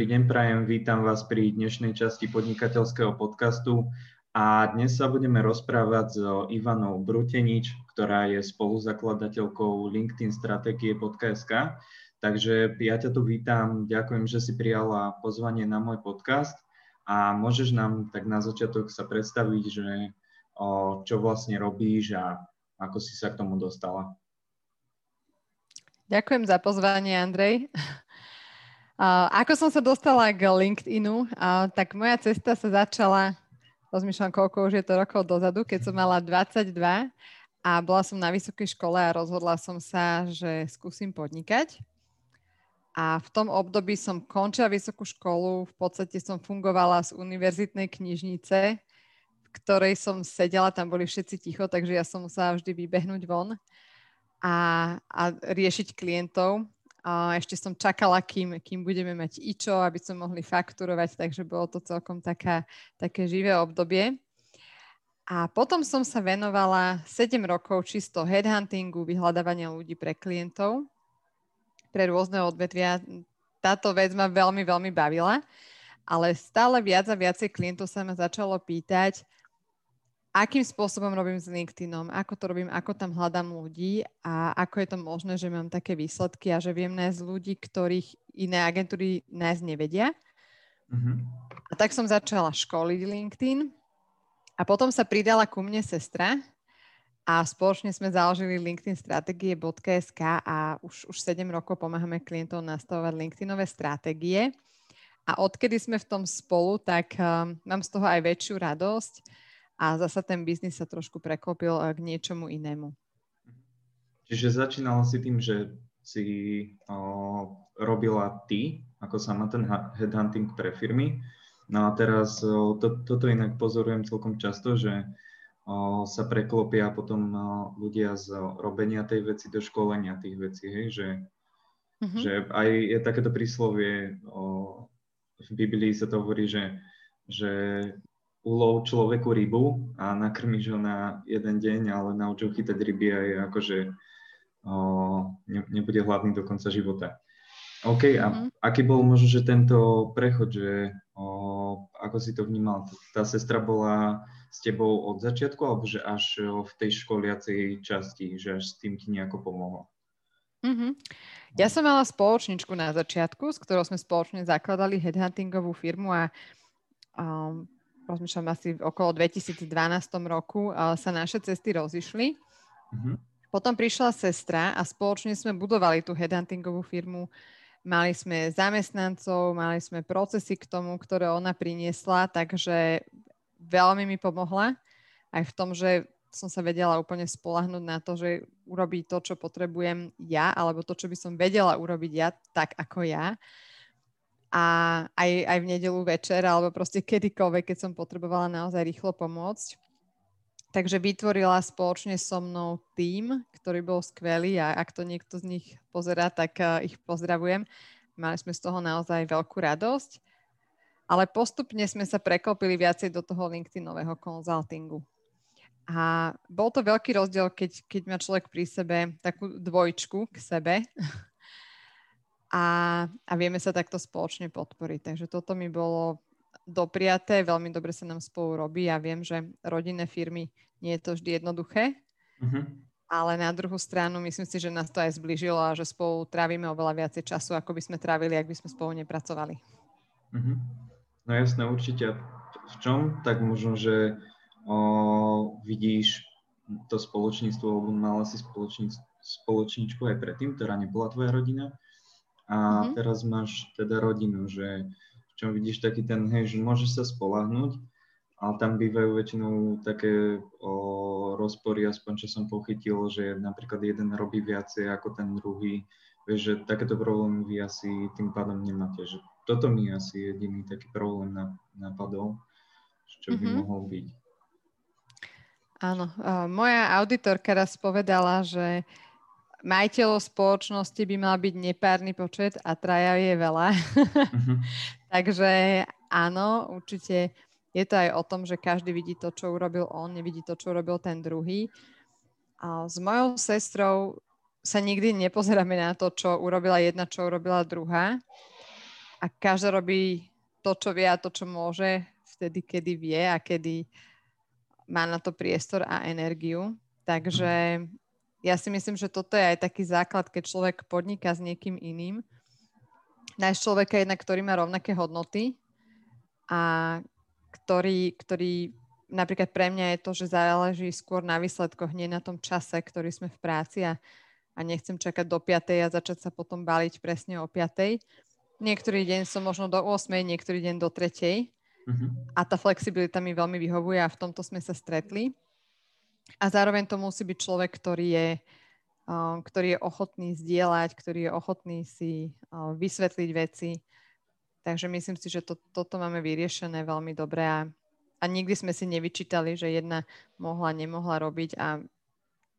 Dobrý deň, prajem, vítam vás pri dnešnej časti podnikateľského podcastu a dnes sa budeme rozprávať s Ivanou Brutenič, ktorá je spoluzakladateľkou LinkedIn stratégie.sk. Takže ja ťa tu vítam, ďakujem, že si prijala pozvanie na môj podcast a môžeš nám tak na začiatok sa predstaviť, že čo vlastne robíš a ako si sa k tomu dostala. Ďakujem za pozvanie, Andrej. Ako som sa dostala k LinkedInu, tak moja cesta sa začala, rozmýšľam, koľko už je to rokov dozadu, keď som mala 22 a bola som na vysokej škole a rozhodla som sa, že skúsim podnikať. A v tom období som končila vysokú školu, v podstate som fungovala z univerzitnej knižnice, v ktorej som sedela, tam boli všetci ticho, takže ja som musela vždy vybehnúť von a, a riešiť klientov. A ešte som čakala, kým, kým budeme mať ičo, aby sme mohli fakturovať, takže bolo to celkom taká, také živé obdobie. A potom som sa venovala 7 rokov čisto headhuntingu, vyhľadávania ľudí pre klientov, pre rôzne odvetvia. Táto vec ma veľmi, veľmi bavila, ale stále viac a viacej klientov sa ma začalo pýtať, akým spôsobom robím s LinkedInom, ako to robím, ako tam hľadám ľudí a ako je to možné, že mám také výsledky a že viem nájsť ľudí, ktorých iné agentúry nájsť nevedia. Mm-hmm. A tak som začala školiť LinkedIn a potom sa pridala ku mne sestra a spoločne sme založili LinkedIn stratégie.sk a už, už 7 rokov pomáhame klientom nastavovať LinkedInové stratégie. A odkedy sme v tom spolu, tak um, mám z toho aj väčšiu radosť a zasa ten biznis sa trošku preklopil eh, k niečomu inému. Čiže začínala si tým, že si o, robila ty, ako sama ten headhunting pre firmy. No a teraz o, to, toto inak pozorujem celkom často, že o, sa preklopia potom o, ľudia z robenia tej veci do školenia tých vecí, hej, že, mm-hmm. že aj je takéto príslovie, o, v Biblii sa to hovorí, že, že ulov človeku rybu a nakrmiš ho na jeden deň, ale naučil chytať ryby a je akože o, ne, nebude hladný do konca života. OK, a mm. aký bol možno, že tento prechod, že o, ako si to vnímal? Tá sestra bola s tebou od začiatku, alebo že až v tej školiacej časti, že až s tým ti nejako pomohla? Mm-hmm. Ja som mala spoločničku na začiatku, s ktorou sme spoločne zakladali headhuntingovú firmu a um, rozmýšľam asi okolo 2012 roku, sa naše cesty rozišli. Mm-hmm. Potom prišla sestra a spoločne sme budovali tú headhuntingovú firmu. Mali sme zamestnancov, mali sme procesy k tomu, ktoré ona priniesla, takže veľmi mi pomohla aj v tom, že som sa vedela úplne spolahnúť na to, že urobí to, čo potrebujem ja, alebo to, čo by som vedela urobiť ja, tak ako ja a aj, aj v nedelu večer alebo proste kedykoľvek, keď som potrebovala naozaj rýchlo pomôcť. Takže vytvorila spoločne so mnou tým, ktorý bol skvelý a ak to niekto z nich pozerá, tak uh, ich pozdravujem. Mali sme z toho naozaj veľkú radosť. Ale postupne sme sa prekopili viacej do toho LinkedInového konzultingu. A bol to veľký rozdiel, keď, keď má človek pri sebe takú dvojčku k sebe, a, a vieme sa takto spoločne podporiť. Takže toto mi bolo dopriaté, veľmi dobre sa nám spolu robí a viem, že rodinné firmy nie je to vždy jednoduché, uh-huh. ale na druhú stranu myslím si, že nás to aj zbližilo a že spolu trávime oveľa viacej času, ako by sme trávili, ak by sme spolu nepracovali. Uh-huh. No jasné, určite. V čom? Tak možno, že o, vidíš to spoločníctvo, alebo mala si spoločníčku aj predtým, ktorá nebola tvoja rodina, a mm-hmm. teraz máš teda rodinu, že v čom vidíš taký ten, hej, že môžeš sa spolahnúť, ale tam bývajú väčšinou také o, rozpory, aspoň čo som pochytil, že napríklad jeden robí viacej ako ten druhý. Vieš, že takéto problémy vy asi tým pádom nemáte. Že toto mi asi jediný taký problém napadol, čo by mm-hmm. mohol byť. Áno, moja auditorka raz povedala, že majiteľov spoločnosti by mal byť nepárny počet a traja je veľa. Uh-huh. Takže áno, určite je to aj o tom, že každý vidí to, čo urobil on, nevidí to, čo urobil ten druhý. A s mojou sestrou sa nikdy nepozeráme na to, čo urobila jedna, čo urobila druhá. a každá robí to, čo vie a to, čo môže, vtedy, kedy vie a kedy má na to priestor a energiu. Takže ja si myslím, že toto je aj taký základ, keď človek podniká s niekým iným. Nájsť človeka jedna, ktorý má rovnaké hodnoty a ktorý, ktorý napríklad pre mňa je to, že záleží skôr na výsledkoch, nie na tom čase, ktorý sme v práci a, a nechcem čakať do 5. a začať sa potom baliť presne o 5. Niektorý deň som možno do 8, niektorý deň do 3. Uh-huh. Mhm. A tá flexibilita mi veľmi vyhovuje a v tomto sme sa stretli. A zároveň to musí byť človek, ktorý je, ktorý je ochotný zdieľať, ktorý je ochotný si vysvetliť veci. Takže myslím si, že to, toto máme vyriešené veľmi dobre a a nikdy sme si nevyčítali, že jedna mohla, nemohla robiť a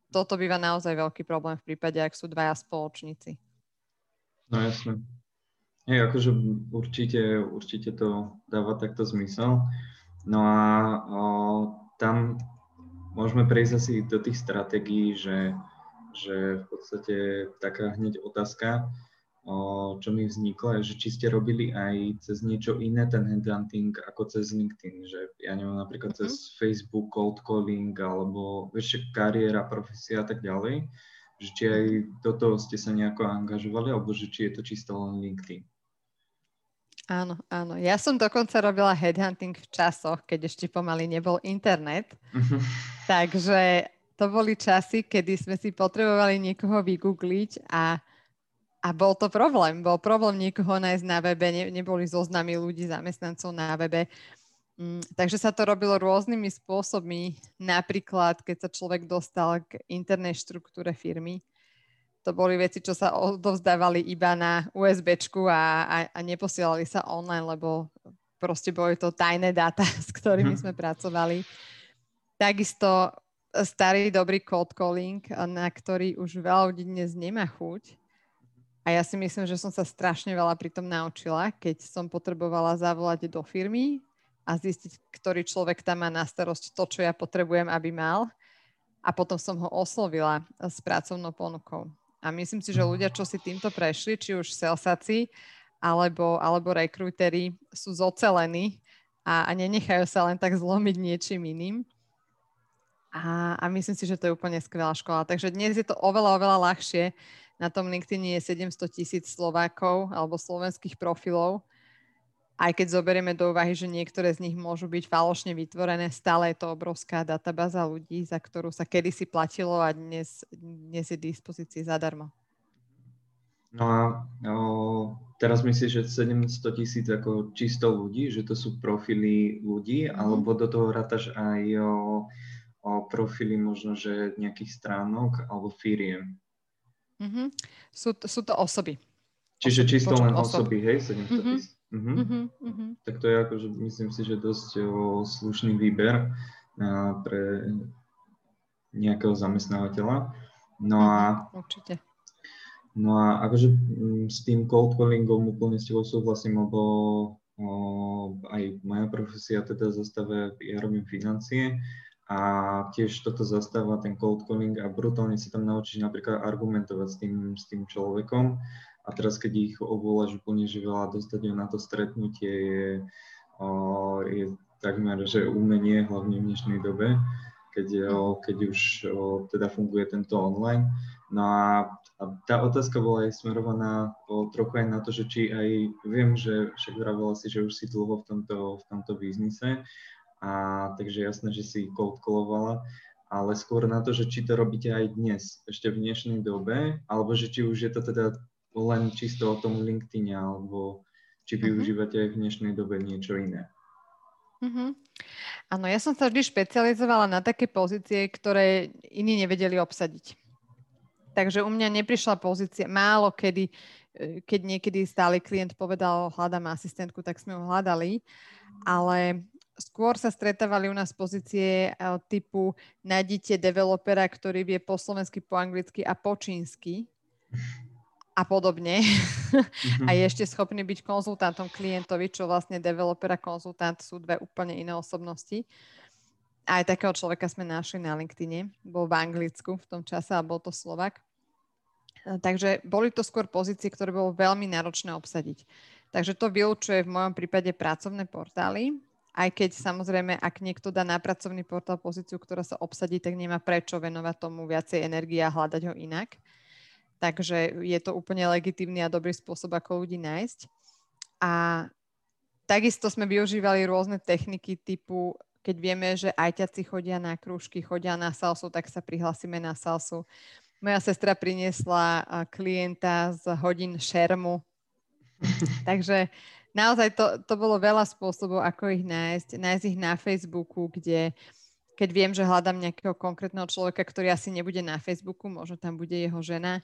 toto býva naozaj veľký problém v prípade, ak sú dvaja spoločníci. No jasne. Hej, akože určite, určite to dáva takto zmysel. No a o, tam môžeme prejsť asi do tých stratégií, že, že v podstate taká hneď otázka, čo mi vzniklo, je, že či ste robili aj cez niečo iné ten headhunting ako cez LinkedIn, že ja neviem, napríklad cez mm. Facebook, cold calling, alebo ešte kariéra, profesia a tak ďalej, že či aj do toho ste sa nejako angažovali, alebo že či je to čisto len LinkedIn. Áno, áno. Ja som dokonca robila headhunting v časoch, keď ešte pomaly nebol internet. Takže to boli časy, kedy sme si potrebovali niekoho vygoogliť a a bol to problém. Bol problém niekoho nájsť na webe, ne, neboli zoznamy ľudí, zamestnancov na webe. Mm, takže sa to robilo rôznymi spôsobmi. Napríklad, keď sa človek dostal k internej štruktúre firmy, to boli veci, čo sa odovzdávali iba na USB a, a, a neposielali sa online, lebo proste boli to tajné dáta, s ktorými mhm. sme pracovali. Takisto starý dobrý cold calling, na ktorý už veľa ľudí dnes nemá chuť, a ja si myslím, že som sa strašne veľa pri tom naučila, keď som potrebovala zavolať do firmy a zistiť, ktorý človek tam má na starosť to, čo ja potrebujem, aby mal. A potom som ho oslovila s pracovnou ponukou. A myslím si, že ľudia, čo si týmto prešli, či už salesaci alebo, alebo rekrúteri, sú zocelení a, a nenechajú sa len tak zlomiť niečím iným. A, a myslím si, že to je úplne skvelá škola. Takže dnes je to oveľa, oveľa ľahšie na tom LinkedIn je 700 tisíc Slovákov alebo slovenských profilov. Aj keď zoberieme do úvahy, že niektoré z nich môžu byť falošne vytvorené, stále je to obrovská databáza ľudí, za ktorú sa kedysi platilo a dnes, dnes je dispozícii zadarmo. No a o, teraz myslíš, že 700 tisíc ako čisto ľudí, že to sú profily ľudí, mm. alebo do toho rátaš aj o, o profily možno, že nejakých stránok alebo firiem? Mm-hmm. Sú, sú to osoby. Čiže osoby, čisto len osob. osoby, hej, 700 mm-hmm. Mm-hmm. Mm-hmm. Tak to je akože, myslím si, že dosť o, slušný výber a, pre nejakého zamestnávateľa. No a... Mm-hmm. Určite. No a akože m, s tým cold callingom úplne s tebou súhlasím, lebo o, aj moja profesia teda zastave, ja robím financie a tiež toto zastáva ten cold calling a brutálne sa tam naučíš napríklad argumentovať s tým, s tým človekom a teraz keď ich obvoláš úplne živelá, dostať ho na to stretnutie je, je takmer, že umenie, hlavne v dnešnej dobe, keď, keď už teda funguje tento online. No a, a tá otázka bola aj smerovaná trochu aj na to, že či aj viem, že však vravela si, že už si dlho v tomto, v tomto biznise a takže jasné, že si cold callovala, ale skôr na to, že či to robíte aj dnes, ešte v dnešnej dobe, alebo že či už je to teda len čisto o tom LinkedIn, alebo či mhm. využívate aj v dnešnej dobe niečo iné. Uh-huh. Áno, ja som sa vždy špecializovala na také pozície, ktoré iní nevedeli obsadiť. Takže u mňa neprišla pozícia, málo kedy, e, keď niekedy stály klient povedal, hľadám asistentku, tak sme ho hľadali, ale skôr sa stretávali u nás pozície eh, typu nájdite developera, ktorý vie po slovensky, po anglicky a po čínsky a podobne. Mm-hmm. a je ešte schopný byť konzultantom klientovi, čo vlastne developer a konzultant sú dve úplne iné osobnosti. Aj takého človeka sme našli na LinkedIne. Bol v Anglicku v tom čase a bol to Slovak. Takže boli to skôr pozície, ktoré bolo veľmi náročné obsadiť. Takže to vylúčuje v mojom prípade pracovné portály, aj keď samozrejme, ak niekto dá na pracovný portál pozíciu, ktorá sa obsadí, tak nemá prečo venovať tomu viacej energie a hľadať ho inak. Takže je to úplne legitímny a dobrý spôsob, ako ľudí nájsť. A takisto sme využívali rôzne techniky typu, keď vieme, že ajťaci chodia na krúžky, chodia na salsu, tak sa prihlásime na salsu. Moja sestra priniesla klienta z hodín šermu. Takže naozaj to, to bolo veľa spôsobov, ako ich nájsť. Nájsť ich na Facebooku, kde keď viem, že hľadám nejakého konkrétneho človeka, ktorý asi nebude na Facebooku, možno tam bude jeho žena,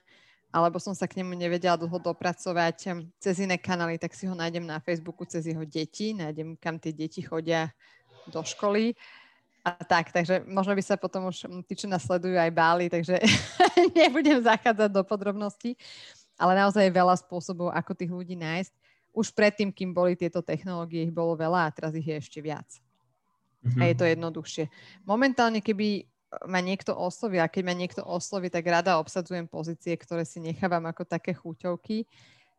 alebo som sa k nemu nevedela dlho dopracovať cez iné kanály, tak si ho nájdem na Facebooku cez jeho deti, nájdem, kam tie deti chodia do školy. A tak, takže možno by sa potom už tí, čo nás sledujú, aj báli, takže nebudem zachádzať do podrobností. Ale naozaj je veľa spôsobov, ako tých ľudí nájsť už predtým, kým boli tieto technológie, ich bolo veľa a teraz ich je ešte viac. Mm-hmm. A je to jednoduchšie. Momentálne, keby ma niekto osloví, a keď ma niekto osloví, tak rada obsadzujem pozície, ktoré si nechávam ako také chúťovky,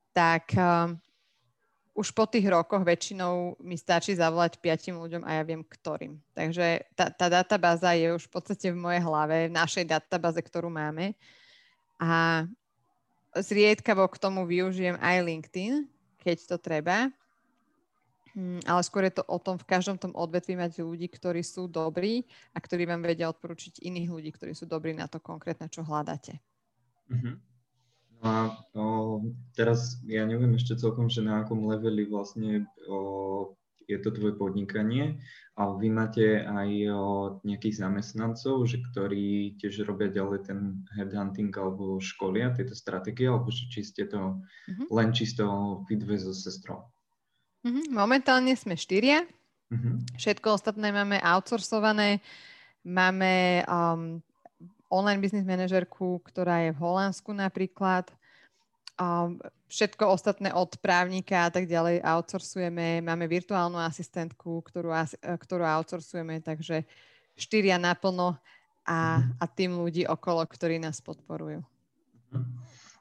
tak uh, už po tých rokoch väčšinou mi stačí zavolať piatim ľuďom a ja viem ktorým. Takže tá, tá databáza je už v podstate v mojej hlave, v našej databáze, ktorú máme. A zriedkavo k tomu využijem aj LinkedIn, keď to treba. Hmm, ale skôr je to o tom v každom tom odvetví mať ľudí, ktorí sú dobrí a ktorí vám vedia odporučiť iných ľudí, ktorí sú dobrí na to konkrétne, čo hľadáte. Uh-huh. No a o, teraz ja neviem ešte celkom, že na akom leveli vlastne o, je to tvoje podnikanie, ale vy máte aj o, nejakých zamestnancov, že ktorí tiež robia ďalej ten headhunting alebo školia tieto stratégie, alebo či ste to uh-huh. len čisto vy dve so sestrou? Uh-huh. Momentálne sme štyria. Uh-huh. Všetko ostatné máme outsourcované. Máme um, online business manažerku, ktorá je v Holandsku napríklad všetko ostatné od právnika a tak ďalej outsourcujeme. Máme virtuálnu asistentku, ktorú, ktorú outsourcujeme, takže štyria naplno a, a tým ľudí okolo, ktorí nás podporujú.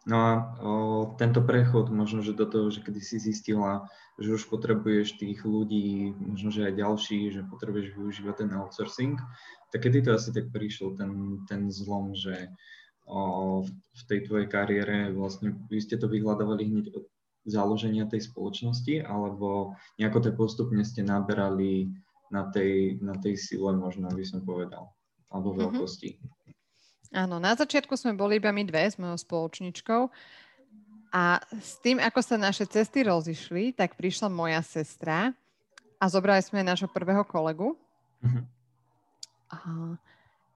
No a o, tento prechod, možno, že do toho, že kedy si zistila, že už potrebuješ tých ľudí, možno, že aj ďalší, že potrebuješ využívať ten outsourcing, tak kedy to asi tak prišiel ten, ten zlom, že v tej tvojej kariére, vlastne vy ste to vyhľadávali hneď od založenia tej spoločnosti, alebo nejako to postupne ste naberali na tej, na tej sile, možno by som povedal, alebo mhm. veľkosti. Mm-hmm. Áno, na začiatku sme boli iba my dve s mojou spoločničkou a s tým, ako sa naše cesty rozišli, tak prišla moja sestra a zobrali sme nášho prvého kolegu. Mm-hmm. A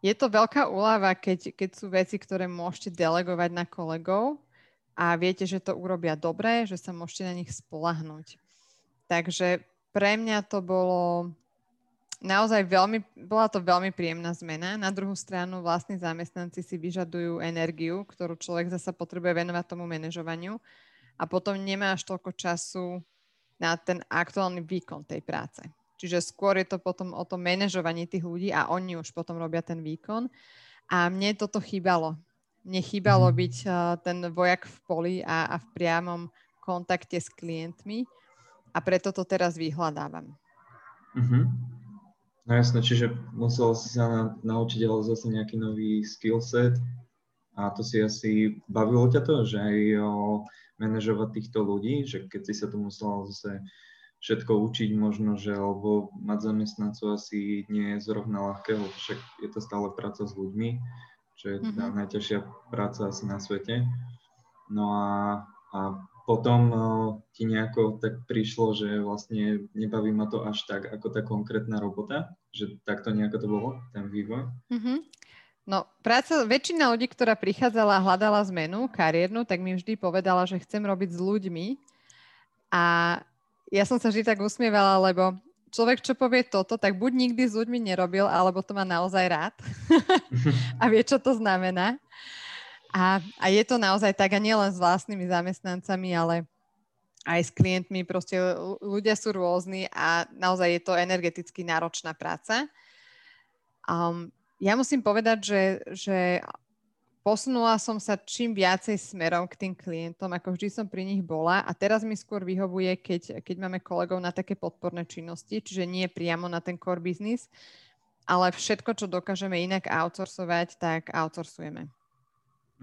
je to veľká úlava, keď, keď sú veci, ktoré môžete delegovať na kolegov a viete, že to urobia dobre, že sa môžete na nich spolahnúť. Takže pre mňa to bolo naozaj veľmi, bola to veľmi príjemná zmena. Na druhú stranu vlastní zamestnanci si vyžadujú energiu, ktorú človek zasa potrebuje venovať tomu manažovaniu a potom nemá až toľko času na ten aktuálny výkon tej práce. Čiže skôr je to potom o tom manažovaní tých ľudí a oni už potom robia ten výkon. A mne toto chýbalo. Mne chýbalo mm. byť uh, ten vojak v poli a, a v priamom kontakte s klientmi a preto to teraz vyhľadávam. Mm-hmm. No jasné, čiže musel si sa na, naučiť ale zase nejaký nový skill set a to si asi bavilo ťa to, že aj o, manažovať týchto ľudí, že keď si sa to musela zase všetko učiť možno, že alebo mať zamestnancov asi nie je zrovna ľahkého, však je to stále práca s ľuďmi, čo je mm-hmm. najťažšia práca asi na svete. No a, a potom uh, ti nejako tak prišlo, že vlastne nebaví ma to až tak ako tá konkrétna robota, že takto nejako to bolo, ten vývoj? Mm-hmm. No, práca, väčšina ľudí, ktorá prichádzala a hľadala zmenu kariérnu, tak mi vždy povedala, že chcem robiť s ľuďmi a ja som sa vždy tak usmievala, lebo človek, čo povie toto, tak buď nikdy s ľuďmi nerobil, alebo to má naozaj rád a vie, čo to znamená. A, a je to naozaj tak, a nielen s vlastnými zamestnancami, ale aj s klientmi. Proste ľudia sú rôzni a naozaj je to energeticky náročná práca. Um, ja musím povedať, že, že posunula som sa čím viacej smerom k tým klientom, ako vždy som pri nich bola a teraz mi skôr vyhovuje, keď, keď máme kolegov na také podporné činnosti, čiže nie priamo na ten core business, ale všetko, čo dokážeme inak outsourcovať, tak outsourcujeme.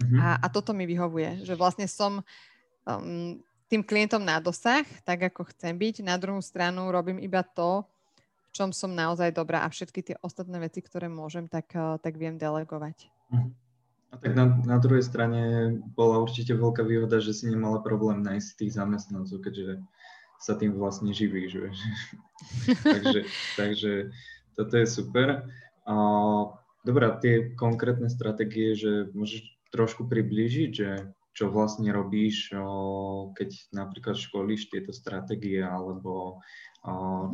Mm-hmm. A, a toto mi vyhovuje, že vlastne som um, tým klientom na dosah, tak ako chcem byť. Na druhú stranu robím iba to, v čom som naozaj dobrá a všetky tie ostatné veci, ktoré môžem, tak, uh, tak viem delegovať. Mm-hmm. A tak na, na druhej strane bola určite veľká výhoda, že si nemala problém nájsť tých zamestnancov, keďže sa tým vlastne živíš. takže, takže toto je super. A, dobrá, tie konkrétne stratégie, že môžeš trošku priblížiť, že čo vlastne robíš, keď napríklad školíš tieto stratégie, alebo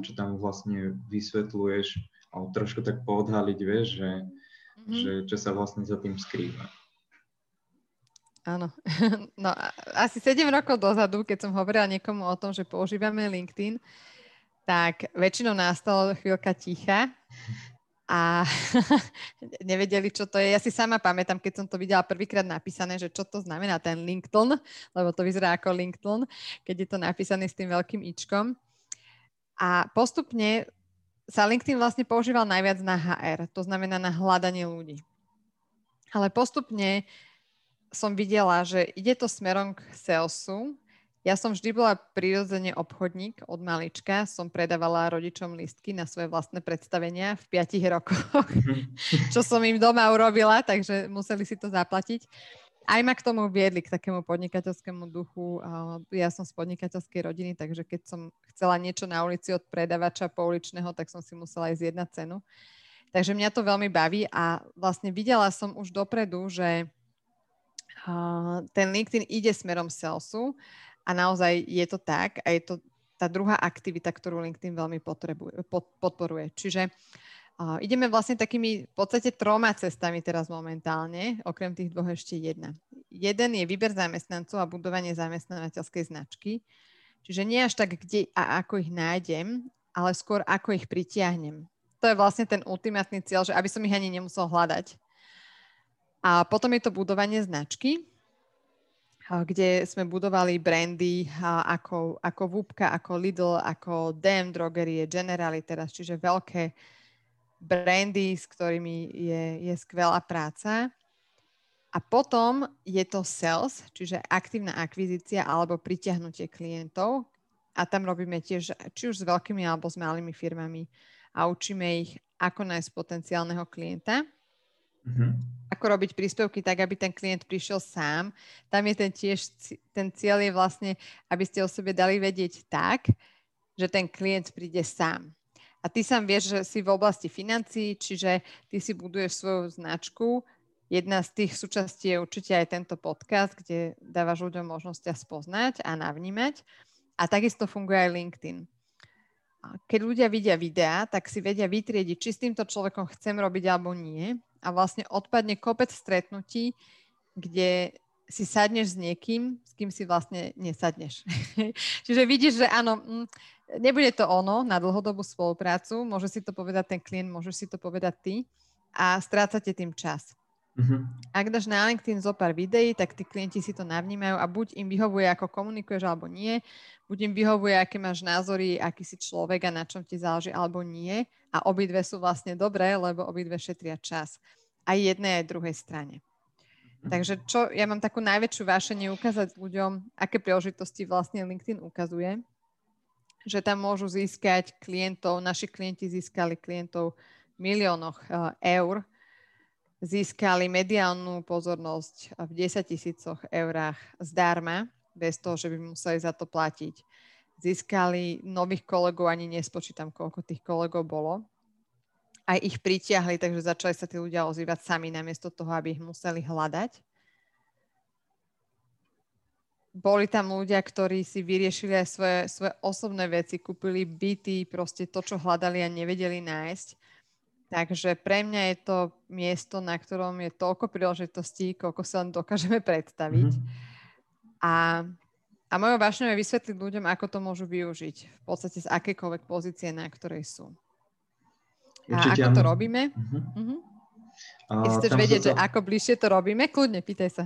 čo tam vlastne vysvetľuješ, trošku tak poodhaliť, vieš, že, mm-hmm. že čo sa vlastne za tým skrýva. Áno. No asi 7 rokov dozadu, keď som hovorila niekomu o tom, že používame LinkedIn, tak väčšinou nastala chvíľka ticha a nevedeli, čo to je. Ja si sama pamätám, keď som to videla prvýkrát napísané, že čo to znamená ten LinkedIn, lebo to vyzerá ako LinkedIn, keď je to napísané s tým veľkým ičkom. A postupne sa LinkedIn vlastne používal najviac na HR, to znamená na hľadanie ľudí. Ale postupne som videla, že ide to smerom k salesu, ja som vždy bola prirodzene obchodník od malička. Som predávala rodičom listky na svoje vlastné predstavenia v 5 rokoch, mhm. čo som im doma urobila, takže museli si to zaplatiť. Aj ma k tomu viedli, k takému podnikateľskému duchu. Ja som z podnikateľskej rodiny, takže keď som chcela niečo na ulici od predavača pouličného, tak som si musela ísť jedna cenu. Takže mňa to veľmi baví a vlastne videla som už dopredu, že ten LinkedIn ide smerom salesu a naozaj je to tak a je to tá druhá aktivita, ktorú LinkedIn veľmi potrebuje, pod, podporuje. Čiže uh, ideme vlastne takými v podstate troma cestami teraz momentálne, okrem tých dvoch ešte jedna. Jeden je výber zamestnancov a budovanie zamestnávateľskej značky. Čiže nie až tak, kde a ako ich nájdem, ale skôr ako ich pritiahnem. To je vlastne ten ultimátny cieľ, že aby som ich ani nemusel hľadať. A potom je to budovanie značky, kde sme budovali brandy ako, ako Vúbka, ako Lidl, ako DM Drogerie, Generali teraz, čiže veľké brandy, s ktorými je, je skvelá práca. A potom je to sales, čiže aktívna akvizícia alebo pritiahnutie klientov. A tam robíme tiež, či už s veľkými alebo s malými firmami a učíme ich, ako nájsť potenciálneho klienta Mm-hmm. Ako robiť príspevky tak, aby ten klient prišiel sám. Tam je ten tiež, ten cieľ je vlastne, aby ste o sebe dali vedieť tak, že ten klient príde sám. A ty sám vieš, že si v oblasti financií, čiže ty si buduješ svoju značku. Jedna z tých súčastí je určite aj tento podcast, kde dávaš ľuďom možnosť ťa spoznať a navnímať. A takisto funguje aj LinkedIn. Keď ľudia vidia videá, tak si vedia vytriediť, či s týmto človekom chcem robiť alebo nie a vlastne odpadne kopec stretnutí, kde si sadneš s niekým, s kým si vlastne nesadneš. Čiže vidíš, že áno, mm, nebude to ono na dlhodobú spoluprácu, môže si to povedať ten klient, môžeš si to povedať ty a strácate tým čas. Uh-huh. Ak dáš na LinkedIn zo pár videí, tak tí klienti si to navnímajú a buď im vyhovuje, ako komunikuješ, alebo nie. Buď im vyhovuje, aké máš názory, aký si človek a na čom ti záleží, alebo nie. A obidve sú vlastne dobré, lebo obidve šetria čas. Aj jednej, aj druhej strane. Uh-huh. Takže čo, ja mám takú najväčšiu vášenie ukázať ľuďom, aké príležitosti vlastne LinkedIn ukazuje. Že tam môžu získať klientov, naši klienti získali klientov v miliónoch uh, eur, získali mediálnu pozornosť v 10 tisícoch eurách zdarma, bez toho, že by museli za to platiť. Získali nových kolegov, ani nespočítam, koľko tých kolegov bolo. Aj ich pritiahli, takže začali sa tí ľudia ozývať sami, namiesto toho, aby ich museli hľadať. Boli tam ľudia, ktorí si vyriešili aj svoje, svoje osobné veci, kúpili byty, proste to, čo hľadali a nevedeli nájsť Takže pre mňa je to miesto, na ktorom je toľko príležitostí, koľko sa len dokážeme predstaviť. Mm-hmm. A, a mojou vášňou je vysvetliť ľuďom, ako to môžu využiť v podstate z akékoľvek pozície, na ktorej sú. Určite, a ako to robíme? Uh-huh. Uh-huh. Keď chceš vedieť, sa... že ako bližšie to robíme, kľudne, pýtaj sa.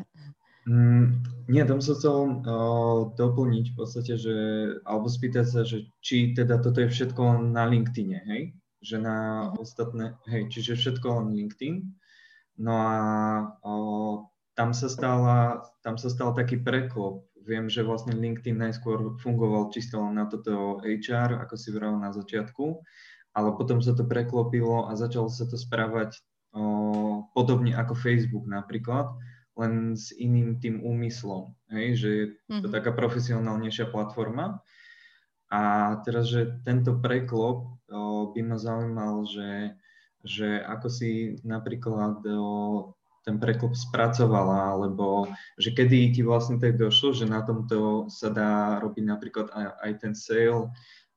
Mm, nie, tam som chcel uh, doplniť v podstate, že, alebo spýtať sa, že či teda toto je všetko na LinkedIne, hej? Že na uh-huh. ostatné, hej, čiže všetko len LinkedIn. No a uh, tam sa stala, tam sa stal taký preklop. Viem, že vlastne LinkedIn najskôr fungoval čisto len na toto HR, ako si vral na začiatku, ale potom sa to preklopilo a začalo sa to správať uh, podobne ako Facebook napríklad len s iným tým úmyslom, hej, že je to mm-hmm. taká profesionálnejšia platforma. A teraz, že tento preklop o, by ma zaujímal, že, že ako si napríklad o, ten preklop spracovala, alebo že kedy ti vlastne tak došlo, že na tomto sa dá robiť napríklad aj, aj ten sale,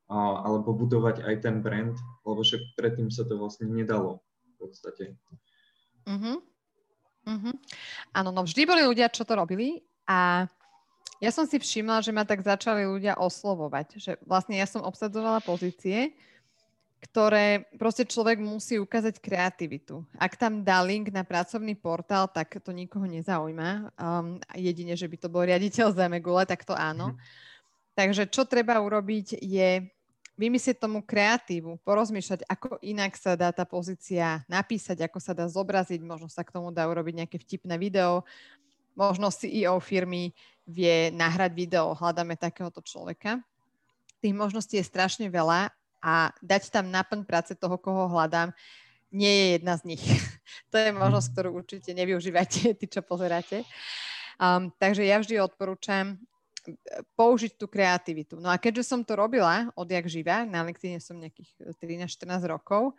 o, alebo budovať aj ten brand, lebo že predtým sa to vlastne nedalo v podstate. Mm-hmm. Mm-hmm. Áno, no vždy boli ľudia, čo to robili a ja som si všimla, že ma tak začali ľudia oslovovať, že vlastne ja som obsadzovala pozície, ktoré proste človek musí ukázať kreativitu. Ak tam dá link na pracovný portál, tak to nikoho nezaujíma. Um, jedine, že by to bol riaditeľ Zemegule, tak to áno. Mm-hmm. Takže čo treba urobiť je vymyslieť tomu kreatívu, porozmýšľať, ako inak sa dá tá pozícia napísať, ako sa dá zobraziť, možno sa k tomu dá urobiť nejaké vtipné video, možno CEO firmy vie nahrať video, hľadáme takéhoto človeka. Tých možností je strašne veľa a dať tam naplň práce toho, koho hľadám, nie je jedna z nich. to je možnosť, ktorú určite nevyužívate, tí, čo pozeráte. Um, takže ja vždy odporúčam použiť tú kreativitu. No a keďže som to robila odjak živa, na LinkedIn som nejakých 13-14 rokov,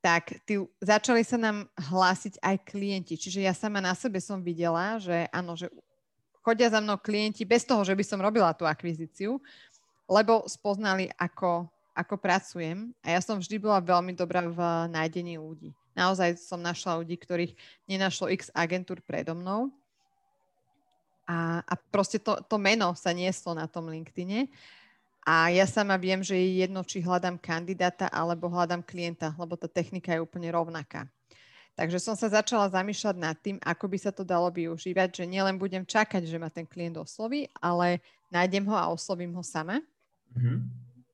tak tí, začali sa nám hlásiť aj klienti. Čiže ja sama na sebe som videla, že áno, že chodia za mnou klienti bez toho, že by som robila tú akvizíciu, lebo spoznali, ako, ako pracujem. A ja som vždy bola veľmi dobrá v nájdení ľudí. Naozaj som našla ľudí, ktorých nenašlo x agentúr predo mnou a, a proste to, to meno sa nieslo na tom LinkedIne. A ja sama viem, že je jedno, či hľadám kandidáta alebo hľadám klienta, lebo tá technika je úplne rovnaká. Takže som sa začala zamýšľať nad tým, ako by sa to dalo využívať, že nielen budem čakať, že ma ten klient osloví, ale nájdem ho a oslovím ho sama. Mm-hmm.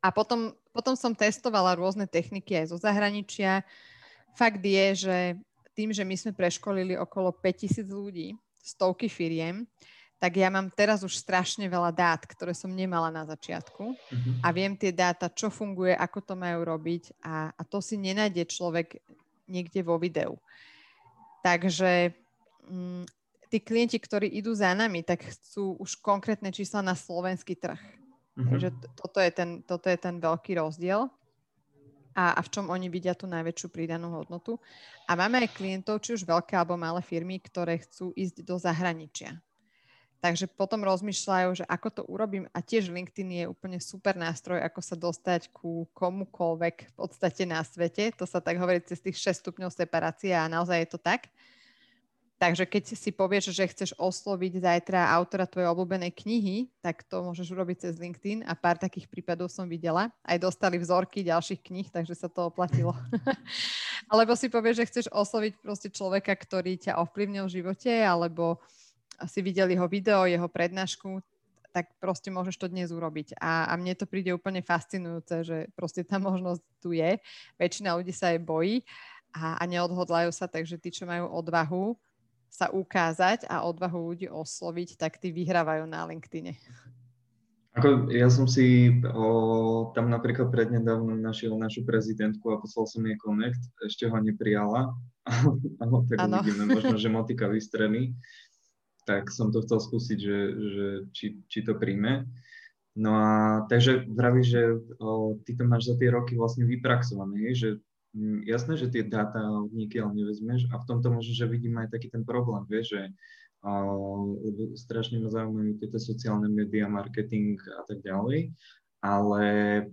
A potom, potom som testovala rôzne techniky aj zo zahraničia. Fakt je, že tým, že my sme preškolili okolo 5000 ľudí, stovky firiem, tak ja mám teraz už strašne veľa dát, ktoré som nemala na začiatku uh-huh. a viem tie dáta, čo funguje, ako to majú robiť a, a to si nenájde človek niekde vo videu. Takže m, mm, tí klienti, ktorí idú za nami, tak chcú už konkrétne čísla na slovenský trh. Uh-huh. Takže toto je, ten, toto je ten veľký rozdiel a, a v čom oni vidia tú najväčšiu pridanú hodnotu. A máme aj klientov, či už veľké alebo malé firmy, ktoré chcú ísť do zahraničia. Takže potom rozmýšľajú, že ako to urobím a tiež LinkedIn je úplne super nástroj, ako sa dostať ku komukoľvek v podstate na svete. To sa tak hovorí cez tých 6 stupňov separácie a naozaj je to tak. Takže keď si povieš, že chceš osloviť zajtra autora tvojej obľúbenej knihy, tak to môžeš urobiť cez LinkedIn a pár takých prípadov som videla. Aj dostali vzorky ďalších kníh, takže sa to oplatilo. alebo si povieš, že chceš osloviť proste človeka, ktorý ťa ovplyvnil v živote, alebo si videl jeho video, jeho prednášku, tak proste môžeš to dnes urobiť. A, a mne to príde úplne fascinujúce, že proste tá možnosť tu je. Väčšina ľudí sa jej bojí a, a neodhodlajú sa, takže tí, čo majú odvahu sa ukázať a odvahu ľudí osloviť, tak tí vyhrávajú na LinkedIne. Ako, ja som si o, tam napríklad prednedávno našiel našu prezidentku a poslal som jej connect, ešte ho neprijala, tak ano. uvidíme, možno, že motika vystrelí tak som to chcel skúsiť, že, že či, či to príjme. No a takže vravíš, že o, ty to máš za tie roky vlastne vypraxované, že m, mm, jasné, že tie dáta niekiaľ nevezmeš a v tomto možno, že vidím aj taký ten problém, vieš, že o, strašne ma zaujímajú tieto sociálne médiá, marketing a tak ďalej, ale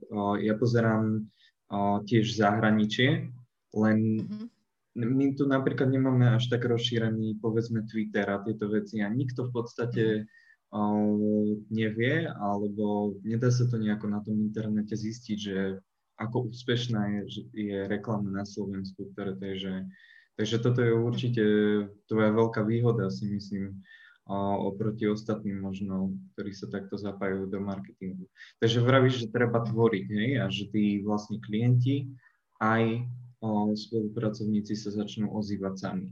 o, ja pozerám o, tiež zahraničie, len mm-hmm my tu napríklad nemáme až tak rozšírený, povedzme, Twitter a tieto veci a nikto v podstate nevie, alebo nedá sa to nejako na tom internete zistiť, že ako úspešná je, je reklama na Slovensku, ktoré to je, že Takže toto je určite tvoja veľká výhoda, si myslím, oproti ostatným možno, ktorí sa takto zapájajú do marketingu. Takže vravíš, že treba tvoriť, hej, a že tí vlastne klienti aj spolupracovníci sa začnú ozývať sami.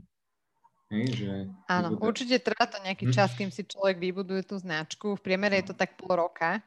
Hej, že Áno, určite trvá to nejaký čas, kým si človek vybuduje tú značku. V priemere je to tak pol roka.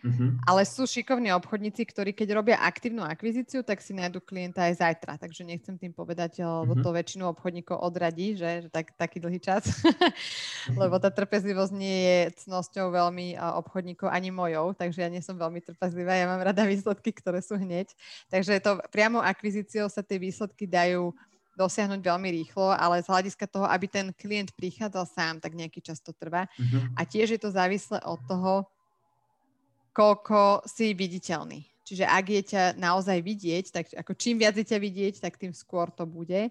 Uh-huh. Ale sú šikovní obchodníci, ktorí keď robia aktívnu akvizíciu, tak si nájdu klienta aj zajtra. Takže nechcem tým povedať, lebo uh-huh. to väčšinu obchodníkov odradí, že, že tak, taký dlhý čas. lebo tá trpezlivosť nie je cnosťou veľmi obchodníkov ani mojou, takže ja nie som veľmi trpezlivá, ja mám rada výsledky, ktoré sú hneď. Takže to priamo akvizíciou sa tie výsledky dajú dosiahnuť veľmi rýchlo, ale z hľadiska toho, aby ten klient prichádzal sám, tak nejaký čas to trvá. Uh-huh. A tiež je to závislé od toho, koľko si viditeľný. Čiže ak je ťa naozaj vidieť, tak ako čím viac je ťa vidieť, tak tým skôr to bude.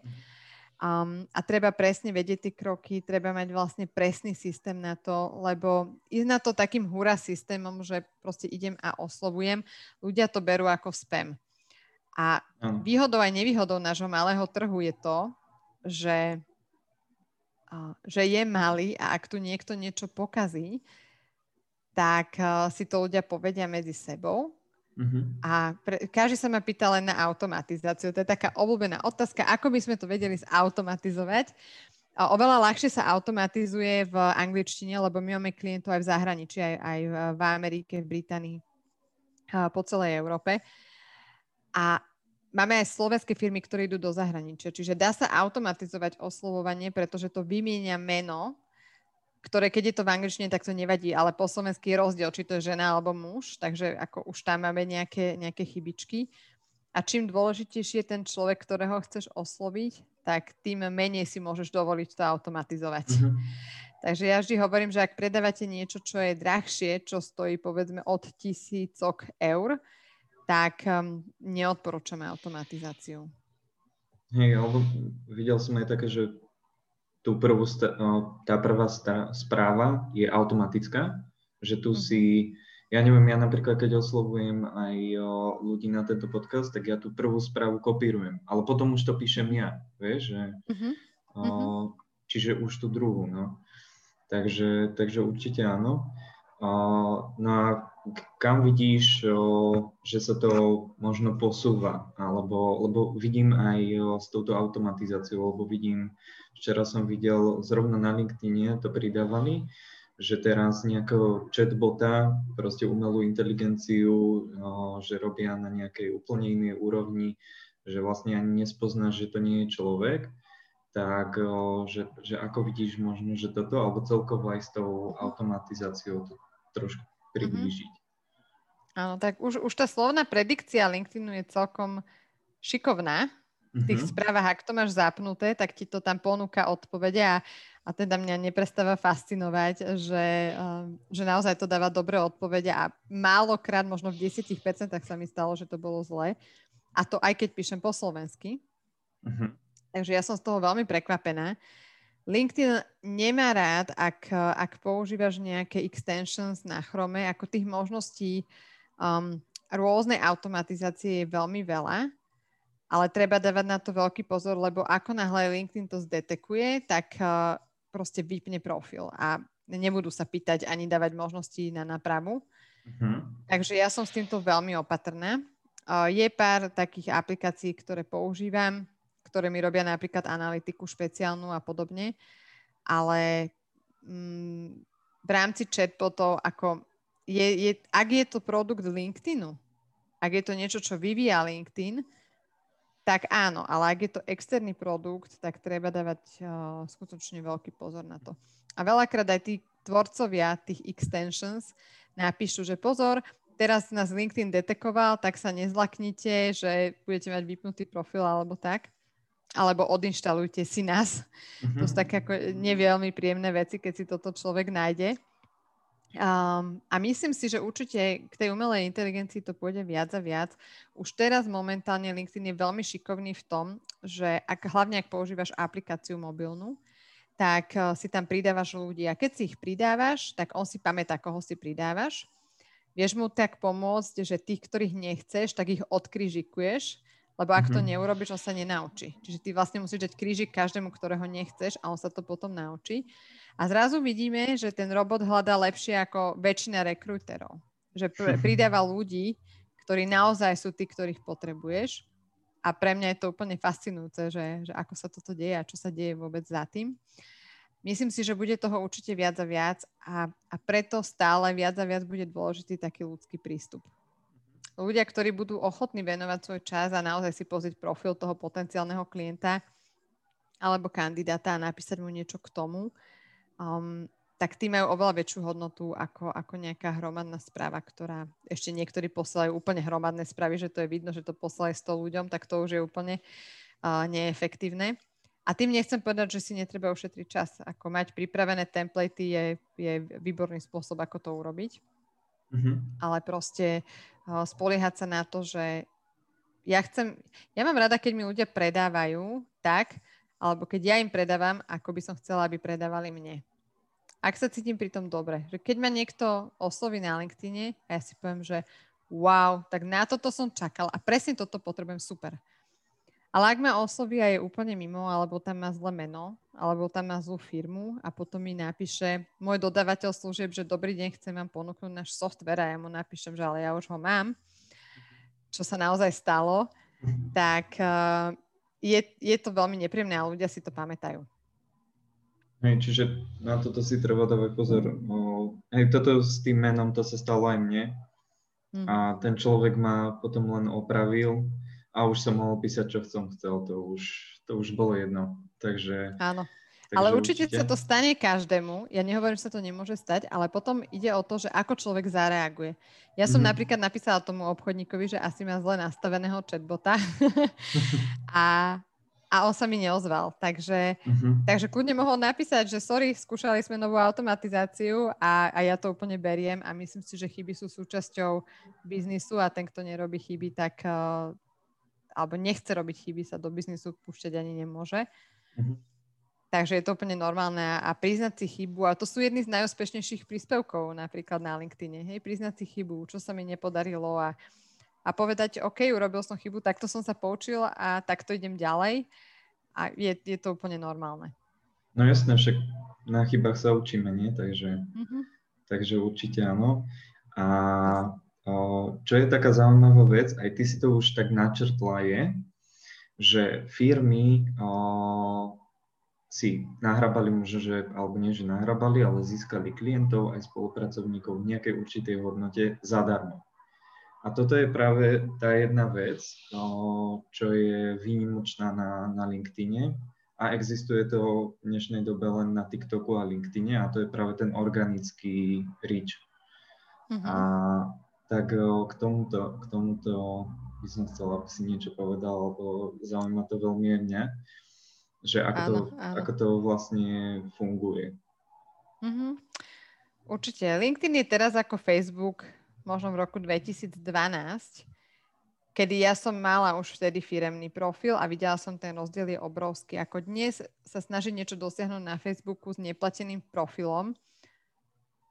Um, a treba presne vedieť tie kroky, treba mať vlastne presný systém na to, lebo ísť na to takým hura systémom, že proste idem a oslovujem, ľudia to berú ako spam. A výhodou aj nevýhodou nášho malého trhu je to, že, že je malý a ak tu niekto niečo pokazí, tak uh, si to ľudia povedia medzi sebou. Uh-huh. A pre, každý sa ma pýta len na automatizáciu. To je taká obľúbená otázka, ako by sme to vedeli zautomatizovať. A oveľa ľahšie sa automatizuje v angličtine, lebo my máme klientov aj v zahraničí, aj, aj v Amerike, v Británii, po celej Európe. A máme aj slovenské firmy, ktoré idú do zahraničia. Čiže dá sa automatizovať oslovovanie, pretože to vymieňa meno ktoré keď je to v angličtine, tak to nevadí, ale po slovensky je rozdiel, či to je žena alebo muž, takže ako už tam máme nejaké, nejaké chybičky. A čím dôležitejší je ten človek, ktorého chceš osloviť, tak tým menej si môžeš dovoliť to automatizovať. Mm-hmm. Takže ja vždy hovorím, že ak predávate niečo, čo je drahšie, čo stojí povedzme od tisícok eur, tak um, neodporúčame automatizáciu. Hej, alebo videl som aj také, že tú prvú, tá prvá správa je automatická, že tu mm. si, ja neviem, ja napríklad, keď oslovujem aj ľudí na tento podcast, tak ja tú prvú správu kopírujem, ale potom už to píšem ja, vieš, že, o, čiže už tú druhú, no. Takže, takže určite áno. No a kam vidíš, že sa to možno posúva, alebo lebo vidím aj s touto automatizáciou, lebo vidím, Včera som videl, zrovna na LinkedIne to pridávali, že teraz nejakého chatbota, proste umelú inteligenciu, že robia na nejakej úplne inej úrovni, že vlastne ani nespoznáš, že to nie je človek, tak že, že ako vidíš možno, že toto, alebo celkovo aj s tou automatizáciou to trošku priblížiť. Áno, tak už, už tá slovná predikcia LinkedInu je celkom šikovná, v tých mm-hmm. správach, ak to máš zapnuté, tak ti to tam ponúka odpovede a, a teda mňa neprestáva fascinovať, že, uh, že naozaj to dáva dobré odpovede a málokrát, možno v 10% sa mi stalo, že to bolo zle. A to aj keď píšem po slovensky. Mm-hmm. Takže ja som z toho veľmi prekvapená. LinkedIn nemá rád, ak, ak používaš nejaké extensions na Chrome, ako tých možností um, rôznej automatizácie je veľmi veľa ale treba dávať na to veľký pozor, lebo ako náhle LinkedIn to zdetekuje, tak uh, proste vypne profil a nebudú sa pýtať ani dávať možnosti na nápravu. Uh-huh. Takže ja som s týmto veľmi opatrná. Uh, je pár takých aplikácií, ktoré používam, ktoré mi robia napríklad analytiku špeciálnu a podobne, ale mm, v rámci chatbotov, ako je, je, ak je to produkt LinkedInu, ak je to niečo, čo vyvíja LinkedIn, tak áno, ale ak je to externý produkt, tak treba dávať uh, skutočne veľký pozor na to. A veľakrát aj tí tvorcovia tých extensions napíšu, že pozor, teraz nás LinkedIn detekoval, tak sa nezlaknite, že budete mať vypnutý profil alebo tak. Alebo odinštalujte si nás. Mm-hmm. To sú také ako neveľmi príjemné veci, keď si toto človek nájde. Um, a myslím si, že určite k tej umelej inteligencii to pôjde viac a viac. Už teraz momentálne LinkedIn je veľmi šikovný v tom, že ak, hlavne ak používaš aplikáciu mobilnú, tak uh, si tam pridávaš ľudí a keď si ich pridávaš, tak on si pamätá, koho si pridávaš. Vieš mu tak pomôcť, že tých, ktorých nechceš, tak ich odkrižikuješ, Lebo ak mm-hmm. to mhm. neurobiš, on sa nenaučí. Čiže ty vlastne musíš dať krížik každému, ktorého nechceš a on sa to potom naučí. A zrazu vidíme, že ten robot hľadá lepšie ako väčšina rekrúterov. Že pr- pridáva ľudí, ktorí naozaj sú tí, ktorých potrebuješ. A pre mňa je to úplne fascinujúce, že, že ako sa toto deje a čo sa deje vôbec za tým. Myslím si, že bude toho určite viac a viac a, a preto stále viac a viac bude dôležitý taký ľudský prístup ľudia, ktorí budú ochotní venovať svoj čas a naozaj si pozrieť profil toho potenciálneho klienta alebo kandidáta a napísať mu niečo k tomu, um, tak tí majú oveľa väčšiu hodnotu ako, ako nejaká hromadná správa, ktorá ešte niektorí posielajú úplne hromadné správy, že to je vidno, že to poslali 100 ľuďom, tak to už je úplne uh, neefektívne. A tým nechcem povedať, že si netreba ušetriť čas. Ako mať pripravené templatey je, je výborný spôsob, ako to urobiť. Mm-hmm. Ale proste spoliehať sa na to, že ja chcem, ja mám rada, keď mi ľudia predávajú tak, alebo keď ja im predávam, ako by som chcela, aby predávali mne. Ak sa cítim pri tom dobre, že keď ma niekto osloví na LinkedIne a ja si poviem, že wow, tak na toto som čakal a presne toto potrebujem, super. Ale ak ma osloví a je úplne mimo, alebo tam má zlé meno, alebo tam má zlú firmu a potom mi napíše môj dodávateľ služieb, že dobrý deň, chcem vám ponúknuť náš software a ja mu napíšem, že ale ja už ho mám, čo sa naozaj stalo, tak uh, je, je to veľmi nepríjemné a ľudia si to pamätajú. Hej, čiže na toto si treba dávať pozor. hej, toto s tým menom, to sa stalo aj mne. Mm. A ten človek ma potom len opravil a už som mohol písať, čo som chcel, to už, to už bolo jedno. Takže, Áno. Takže ale určite, určite sa to stane každému. Ja nehovorím, že sa to nemôže stať, ale potom ide o to, že ako človek zareaguje. Ja som mm-hmm. napríklad napísala tomu obchodníkovi, že asi má zle nastaveného chatbota a, a on sa mi neozval. Takže, mm-hmm. takže kľudne mohol napísať, že sorry, skúšali sme novú automatizáciu a, a ja to úplne beriem a myslím si, že chyby sú súčasťou biznisu a ten, kto nerobí chyby, tak uh, alebo nechce robiť chyby, sa do biznisu púšťať ani nemôže. Mm-hmm. Takže je to úplne normálne a priznať si chybu, a to sú jedny z najúspešnejších príspevkov napríklad na LinkedIn, hej, priznať si chybu, čo sa mi nepodarilo a, a povedať, OK, urobil som chybu, takto som sa poučil a takto idem ďalej a je, je to úplne normálne. No jasné, však na chybách sa učíme, nie? Takže, mm-hmm. takže určite áno. A čo je taká zaujímavá vec, aj ty si to už tak načrtla, je, že firmy si nahrabali možno, že, alebo nie, že nahrabali, ale získali klientov aj spolupracovníkov v nejakej určitej hodnote zadarmo. A toto je práve tá jedna vec, čo je výnimočná na, na LinkedIne a existuje to v dnešnej dobe len na TikToku a LinkedIne a to je práve ten organický reach. Mm-hmm. A tak k tomuto, k tomuto by som chcela, aby si niečo povedal, lebo zaujíma to veľmi aj mňa, že ako, áno, to, áno. ako to vlastne funguje. Mm-hmm. Určite. LinkedIn je teraz ako Facebook, možno v roku 2012, kedy ja som mala už vtedy firemný profil a videla som ten rozdiel je obrovský. Ako dnes sa snaží niečo dosiahnuť na Facebooku s neplateným profilom,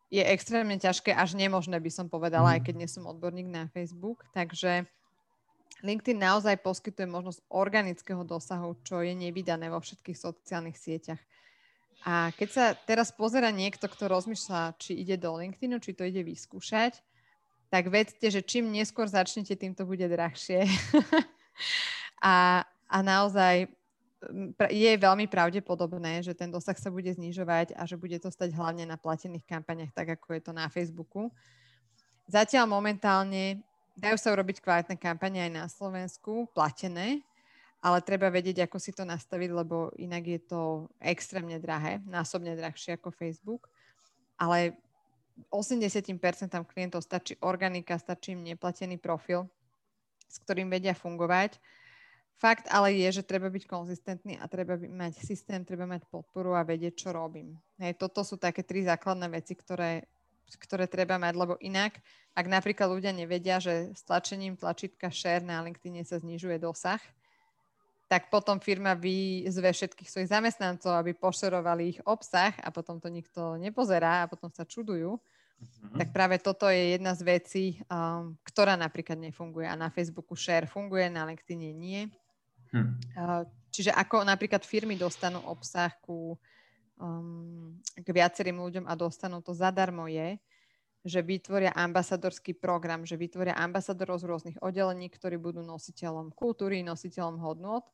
je extrémne ťažké, až nemožné by som povedala, mm. aj keď nie som odborník na Facebook. Takže LinkedIn naozaj poskytuje možnosť organického dosahu, čo je nevydané vo všetkých sociálnych sieťach. A keď sa teraz pozera niekto, kto rozmýšľa, či ide do LinkedInu, či to ide vyskúšať, tak vedzte, že čím neskôr začnete, tým to bude drahšie. a, a naozaj je veľmi pravdepodobné, že ten dosah sa bude znižovať a že bude to stať hlavne na platených kampaniach, tak ako je to na Facebooku. Zatiaľ momentálne dajú sa urobiť kvalitné kampane aj na Slovensku, platené, ale treba vedieť, ako si to nastaviť, lebo inak je to extrémne drahé, násobne drahšie ako Facebook. Ale 80% klientov stačí organika, stačí im neplatený profil, s ktorým vedia fungovať Fakt ale je, že treba byť konzistentný a treba mať systém, treba mať podporu a vedieť, čo robím. Hej, toto sú také tri základné veci, ktoré, ktoré treba mať, lebo inak, ak napríklad ľudia nevedia, že stlačením tlačítka share na LinkedIn sa znižuje dosah, tak potom firma vyzve všetkých svojich zamestnancov, aby pošerovali ich obsah a potom to nikto nepozerá a potom sa čudujú. Uh-huh. Tak práve toto je jedna z vecí, um, ktorá napríklad nefunguje. A na Facebooku share funguje, na LinkedIne nie. Uh, čiže ako napríklad firmy dostanú obsah ku, um, k viacerým ľuďom a dostanú to zadarmo je, že vytvoria ambasadorský program, že vytvoria ambasadorov z rôznych oddelení, ktorí budú nositeľom kultúry, nositeľom hodnot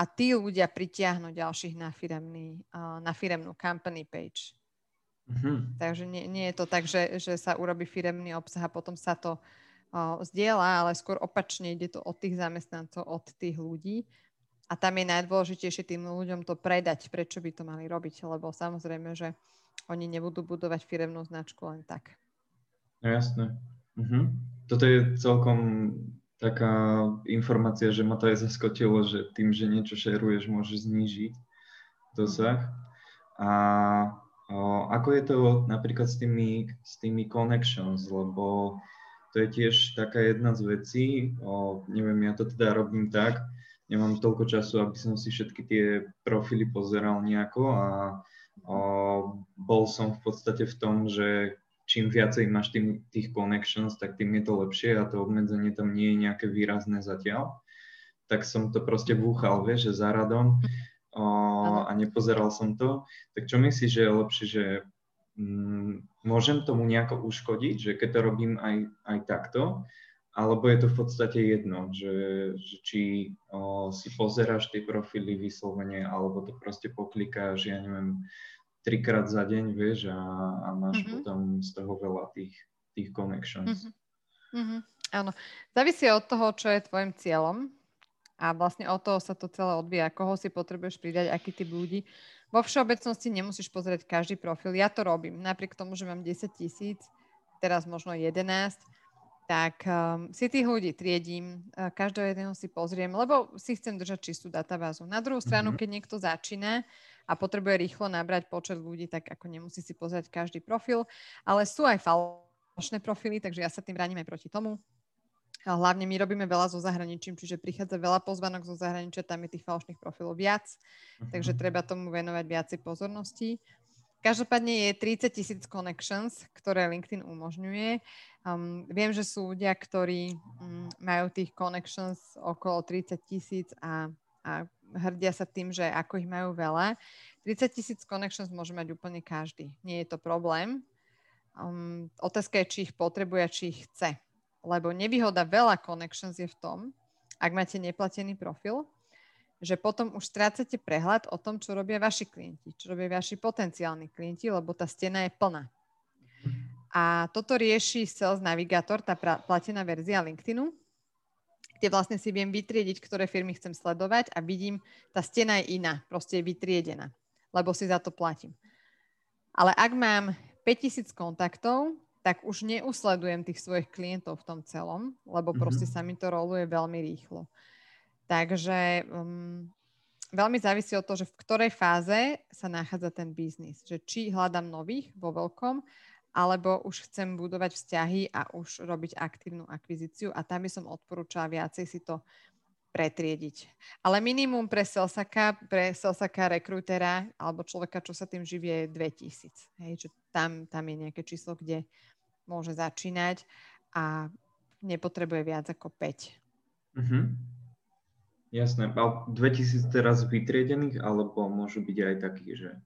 a tí ľudia pritiahnu ďalších na, firemný, uh, na firemnú company page. Mm-hmm. Takže nie, nie je to tak, že, že sa urobí firemný obsah a potom sa to uh, zdieľa, ale skôr opačne ide to od tých zamestnancov, od tých ľudí. A tam je najdôležitejšie tým ľuďom to predať, prečo by to mali robiť, lebo samozrejme, že oni nebudú budovať firemnú značku len tak. No jasné. Mhm. Toto je celkom taká informácia, že ma to aj zaskotilo, že tým, že niečo šeruješ, môžeš znížiť dosah. A o, ako je to napríklad s tými, s tými connections, lebo to je tiež taká jedna z vecí, o, neviem, ja to teda robím tak, nemám toľko času, aby som si všetky tie profily pozeral nejako a o, bol som v podstate v tom, že čím viacej máš tým, tých connections, tak tým je to lepšie a to obmedzenie tam nie je nejaké výrazné zatiaľ. Tak som to proste búchal, vieš, že za radom o, a nepozeral som to. Tak čo myslíš, že je lepšie, že môžem tomu nejako uškodiť, že keď to robím aj, aj takto, alebo je to v podstate jedno, že, že či o, si pozeráš tie profily vyslovene, alebo to proste poklikáš, ja neviem, trikrát za deň, vieš, a, a máš mm-hmm. potom z toho veľa tých, tých connections. Mm-hmm. Mm-hmm. Áno. Závisí od toho, čo je tvojim cieľom a vlastne od toho sa to celé odvíja, koho si potrebuješ pridať, aký typ ľudí. Vo všeobecnosti nemusíš pozrieť každý profil. Ja to robím. Napriek tomu, že mám 10 tisíc, teraz možno 11, tak um, si tých ľudí triedím, uh, každého jedného si pozriem, lebo si chcem držať čistú databázu. Na druhú stranu, mm-hmm. keď niekto začína a potrebuje rýchlo nabrať počet ľudí, tak ako nemusí si pozrieť každý profil, ale sú aj falošné profily, takže ja sa tým bránim aj proti tomu. A hlavne my robíme veľa so zahraničím, čiže prichádza veľa pozvanok zo zahraničia, tam je tých falošných profilov viac, uh-huh. takže treba tomu venovať viacej pozornosti. Každopádne je 30 tisíc connections, ktoré LinkedIn umožňuje. Um, viem, že sú ľudia, ktorí um, majú tých connections okolo 30 tisíc a, a hrdia sa tým, že ako ich majú veľa. 30 tisíc connections môže mať úplne každý. Nie je to problém. Um, otázka je, či ich potrebuje, či ich chce. Lebo nevýhoda veľa connections je v tom, ak máte neplatený profil, že potom už strácate prehľad o tom, čo robia vaši klienti, čo robia vaši potenciálni klienti, lebo tá stena je plná. A toto rieši Sales Navigator, tá platená verzia LinkedInu, kde vlastne si viem vytriediť, ktoré firmy chcem sledovať a vidím, tá stena je iná, proste je vytriedená, lebo si za to platím. Ale ak mám 5000 kontaktov, tak už neusledujem tých svojich klientov v tom celom, lebo proste mm-hmm. sa mi to roluje veľmi rýchlo. Takže um, veľmi závisí od toho, že v ktorej fáze sa nachádza ten biznis. Že či hľadám nových vo veľkom, alebo už chcem budovať vzťahy a už robiť aktívnu akvizíciu a tam by som odporúčala viacej si to pretriediť. Ale minimum pre selsaka, pre selsaka rekrutera alebo človeka, čo sa tým živie, je 2000. Hej, že tam, tam je nejaké číslo, kde môže začínať a nepotrebuje viac ako 5. Mm-hmm. Jasné. A 2000 teraz vytriedených, alebo môžu byť aj takí, že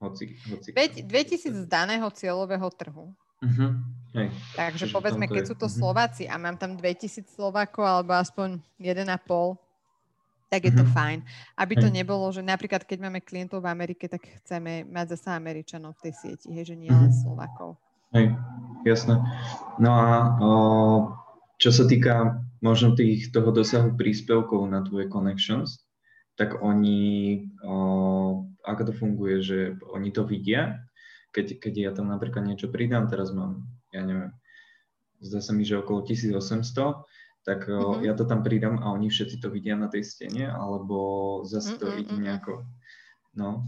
hoci... hoci 2000 z daného cieľového trhu. Uh-huh. Hej. Takže Čiže povedzme, keď je... sú to uh-huh. Slováci a mám tam 2000 Slovákov alebo aspoň 1,5, tak je uh-huh. to fajn. Aby to nebolo, že napríklad keď máme klientov v Amerike, tak chceme mať zase Američanov v tej sieti, hej, že nie len uh-huh. Slovákov. Hej, jasné. No a o, čo sa týka možno tých, toho dosahu príspevkov na tvoje connections, tak oni, o, ako to funguje, že oni to vidia, keď, keď ja tam napríklad niečo pridám, teraz mám, ja neviem, zdá sa mi, že okolo 1800, tak mm-hmm. ja to tam pridám a oni všetci to vidia na tej stene, alebo zase to mm-hmm. ide nejako No.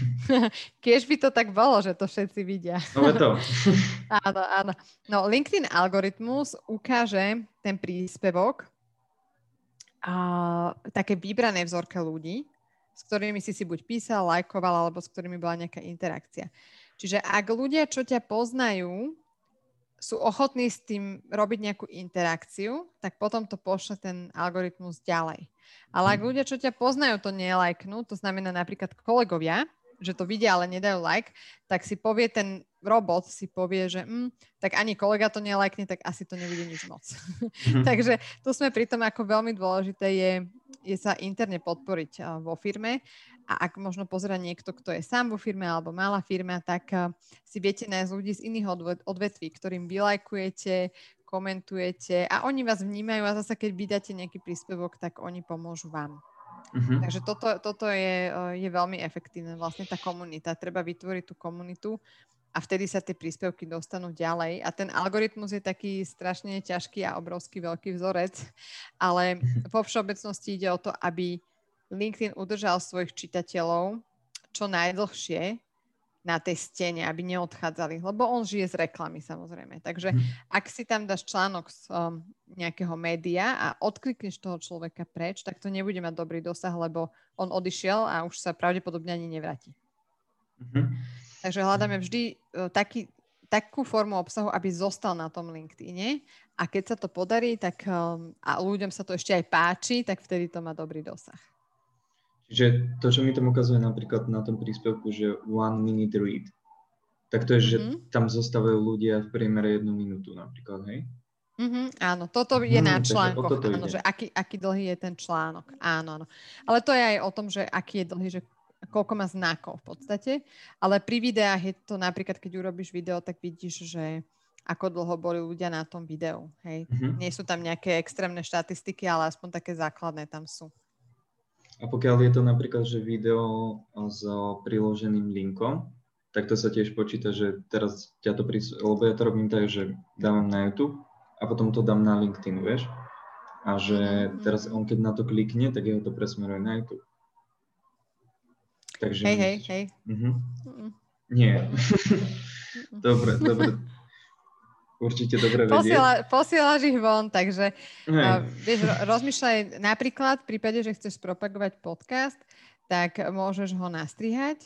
Keď by to tak bolo, že to všetci vidia. No to. áno, áno. No, LinkedIn algoritmus ukáže ten príspevok a také vybrané vzorke ľudí, s ktorými si si buď písal, lajkoval, alebo s ktorými bola nejaká interakcia. Čiže ak ľudia, čo ťa poznajú, sú ochotní s tým robiť nejakú interakciu, tak potom to pošle ten algoritmus ďalej. Ale ak mhm. ľudia, čo ťa poznajú, to nelajknú, to znamená napríklad kolegovia, že to vidia, ale nedajú like, tak si povie ten robot, si povie, že mm, tak ani kolega to nelajkne, tak asi to nebude nič moc. Mm-hmm. Takže tu sme pri tom, ako veľmi dôležité je, je sa interne podporiť uh, vo firme a ak možno pozera niekto, kto je sám vo firme alebo malá firma, tak uh, si viete nájsť ľudí z iných odvetví, ktorým vylajkujete, komentujete a oni vás vnímajú a zase keď vydáte nejaký príspevok, tak oni pomôžu vám. Uh-huh. Takže toto, toto je, je veľmi efektívne, vlastne tá komunita. Treba vytvoriť tú komunitu a vtedy sa tie príspevky dostanú ďalej. A ten algoritmus je taký strašne ťažký a obrovský veľký vzorec, ale vo všeobecnosti ide o to, aby LinkedIn udržal svojich čitateľov čo najdlhšie na tej stene, aby neodchádzali, lebo on žije z reklamy samozrejme. Takže hmm. ak si tam dáš článok z um, nejakého média a odklikneš toho človeka preč, tak to nebude mať dobrý dosah, lebo on odišiel a už sa pravdepodobne ani nevráti. Hmm. Takže hľadáme vždy uh, taký, takú formu obsahu, aby zostal na tom LinkedIne a keď sa to podarí tak, um, a ľuďom sa to ešte aj páči, tak vtedy to má dobrý dosah. Čiže to, čo mi tam ukazuje napríklad na tom príspevku, že one minute read, tak to je, mm-hmm. že mhm. tam zostávajú ľudia v priemere jednu minútu napríklad, hej? Mm-hmm, áno, toto je hmm, na článkoch, áno, že aký, aký dlhý je ten článok, áno, áno. Ale to je aj o tom, že aký je dlhý, že koľko má znakov v podstate, ale pri videách je to napríklad, keď urobíš video, tak vidíš, že ako dlho boli ľudia na tom videu, hej. Mm-hmm. Nie sú tam nejaké extrémne štatistiky, ale aspoň také základné tam sú. A pokiaľ je to napríklad, že video s priloženým linkom, tak to sa tiež počíta, že teraz ťa to pris... lebo ja to robím tak, že dávam na YouTube a potom to dám na LinkedIn, vieš? A že mhm. teraz on keď na to klikne, tak jeho to presmeruje na YouTube. Takže... Hej, hej, hej. Uh-huh. Nie. dobre, dobre. Určite dobre vedieť. Posiela, posielaš ich von, takže uh, vieš, rozmýšľaj napríklad v prípade, že chceš propagovať podcast, tak môžeš ho nastrihať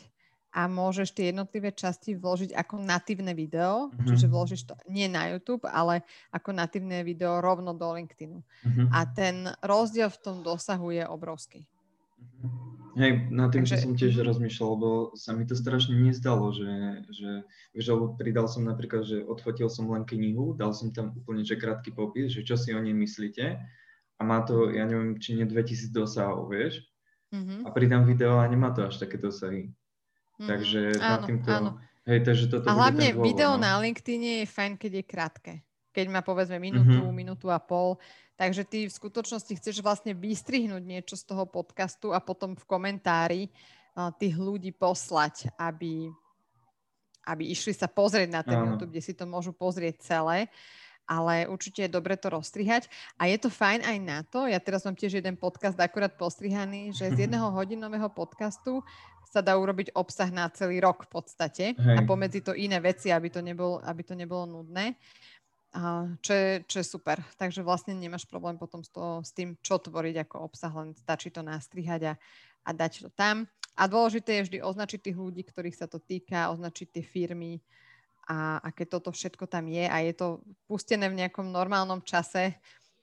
a môžeš tie jednotlivé časti vložiť ako natívne video, uh-huh. čiže vložíš to nie na YouTube, ale ako natívne video rovno do LinkedInu. Uh-huh. A ten rozdiel v tom dosahu je obrovský. Uh-huh. Hej, na tým Takže... som tiež mhm. rozmýšľal, lebo sa mi to strašne nezdalo, že, že vieš, pridal som napríklad, že odfotil som len knihu, dal som tam úplne že krátky popis, že čo si o nej myslíte a má to, ja neviem, či nie 2000 dosahov, vieš, mm-hmm. a pridám video a nemá to až také dosahy. Mm-hmm. Takže áno, na týmto, áno. hej, takže toto A hlavne video no. na LinkedIn je fajn, keď je krátke. Keď má povedzme minútu, mm-hmm. minútu a pol, Takže ty v skutočnosti chceš vlastne vystrihnúť niečo z toho podcastu a potom v komentári uh, tých ľudí poslať, aby, aby išli sa pozrieť na ten YouTube, kde si to môžu pozrieť celé. Ale určite je dobre to rozstrihať. A je to fajn aj na to, ja teraz mám tiež jeden podcast akurát postrihaný, že z jedného hodinového podcastu sa dá urobiť obsah na celý rok v podstate Hej. a pomedzi to iné veci, aby to, nebol, aby to nebolo nudné čo, je, čo je super. Takže vlastne nemáš problém potom s, to, s tým, čo tvoriť ako obsah, len stačí to nastrihať a, a dať to tam. A dôležité je vždy označiť tých ľudí, ktorých sa to týka, označiť tie firmy a, a keď toto všetko tam je a je to pustené v nejakom normálnom čase,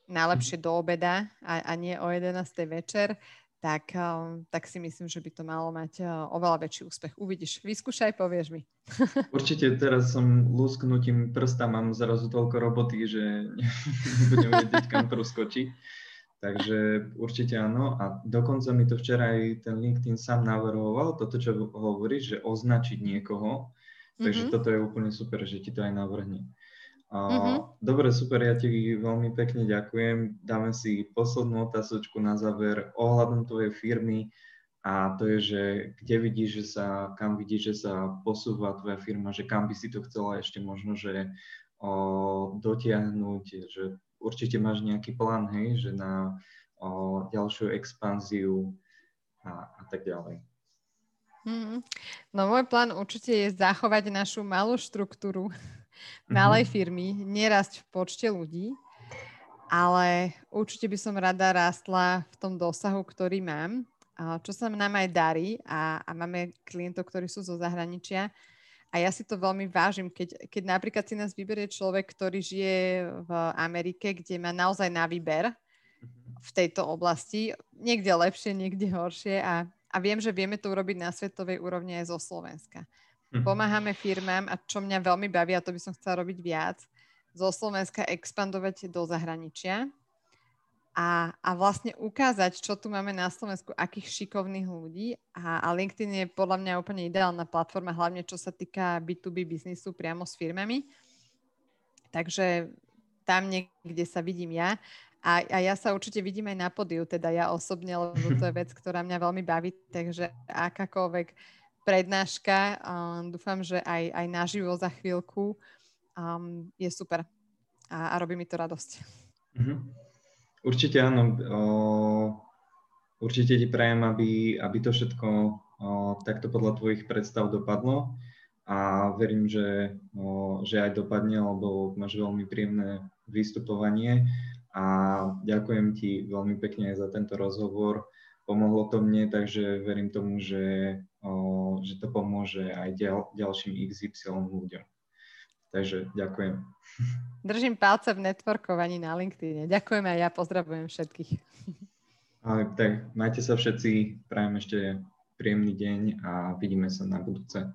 najlepšie do obeda a, a nie o 11. večer, tak, um, tak si myslím, že by to malo mať uh, oveľa väčší úspech. Uvidíš, vyskúšaj, povieš mi. Určite teraz som lúsknutím prsta, mám zrazu toľko roboty, že nebudem vedieť, kam proskočiť. Takže určite áno. A dokonca mi to včera aj ten LinkedIn sám navrhoval, toto, čo hovoríš, že označiť niekoho. Takže mm-hmm. toto je úplne super, že ti to aj navrhne. Mm-hmm. Dobre, super, ja ti veľmi pekne ďakujem. Dáme si poslednú otázočku na záver ohľadom tvojej firmy a to je, že kde vidíš, že sa, kam vidíš, že sa posúva tvoja firma, že kam by si to chcela ešte možno, že o, dotiahnuť, že určite máš nejaký plán, hej, že na o, ďalšiu expanziu a, a tak ďalej. Mm, no môj plán určite je zachovať našu malú štruktúru malej mhm. firmy, nerasť v počte ľudí, ale určite by som rada rástla v tom dosahu, ktorý mám, čo sa nám aj darí a, a máme klientov, ktorí sú zo zahraničia. A A ja si to veľmi vážim, keď, keď napríklad si nás vyberie človek, ktorý žije v Amerike, kde má naozaj na výber v tejto oblasti, niekde lepšie, niekde horšie a, a viem, že vieme to urobiť na svetovej úrovni aj zo Slovenska. Mhm. Pomáhame firmám a čo mňa veľmi baví, a to by som chcela robiť viac, zo Slovenska expandovať do zahraničia a, a vlastne ukázať, čo tu máme na Slovensku, akých šikovných ľudí. A, a LinkedIn je podľa mňa úplne ideálna platforma, hlavne čo sa týka B2B biznisu priamo s firmami. Takže tam niekde sa vidím ja. A, a ja sa určite vidím aj na podiu, teda ja osobne, lebo to je vec, ktorá mňa veľmi baví, takže akákoľvek prednáška, um, dúfam, že aj, aj naživo za chvíľku um, je super a, a robí mi to radosť. Mm-hmm. Určite áno. O, určite ti prajem, aby, aby to všetko o, takto podľa tvojich predstav dopadlo a verím, že, o, že aj dopadne, lebo máš veľmi príjemné vystupovanie a ďakujem ti veľmi pekne za tento rozhovor. Pomohlo to mne, takže verím tomu, že, o, že to pomôže aj ďal, ďalším XY ľuďom. Takže ďakujem. Držím palce v networkovaní na LinkedIn. Ďakujem aj ja, pozdravujem všetkých. Ale, tak majte sa všetci, prajem ešte príjemný deň a vidíme sa na budúce.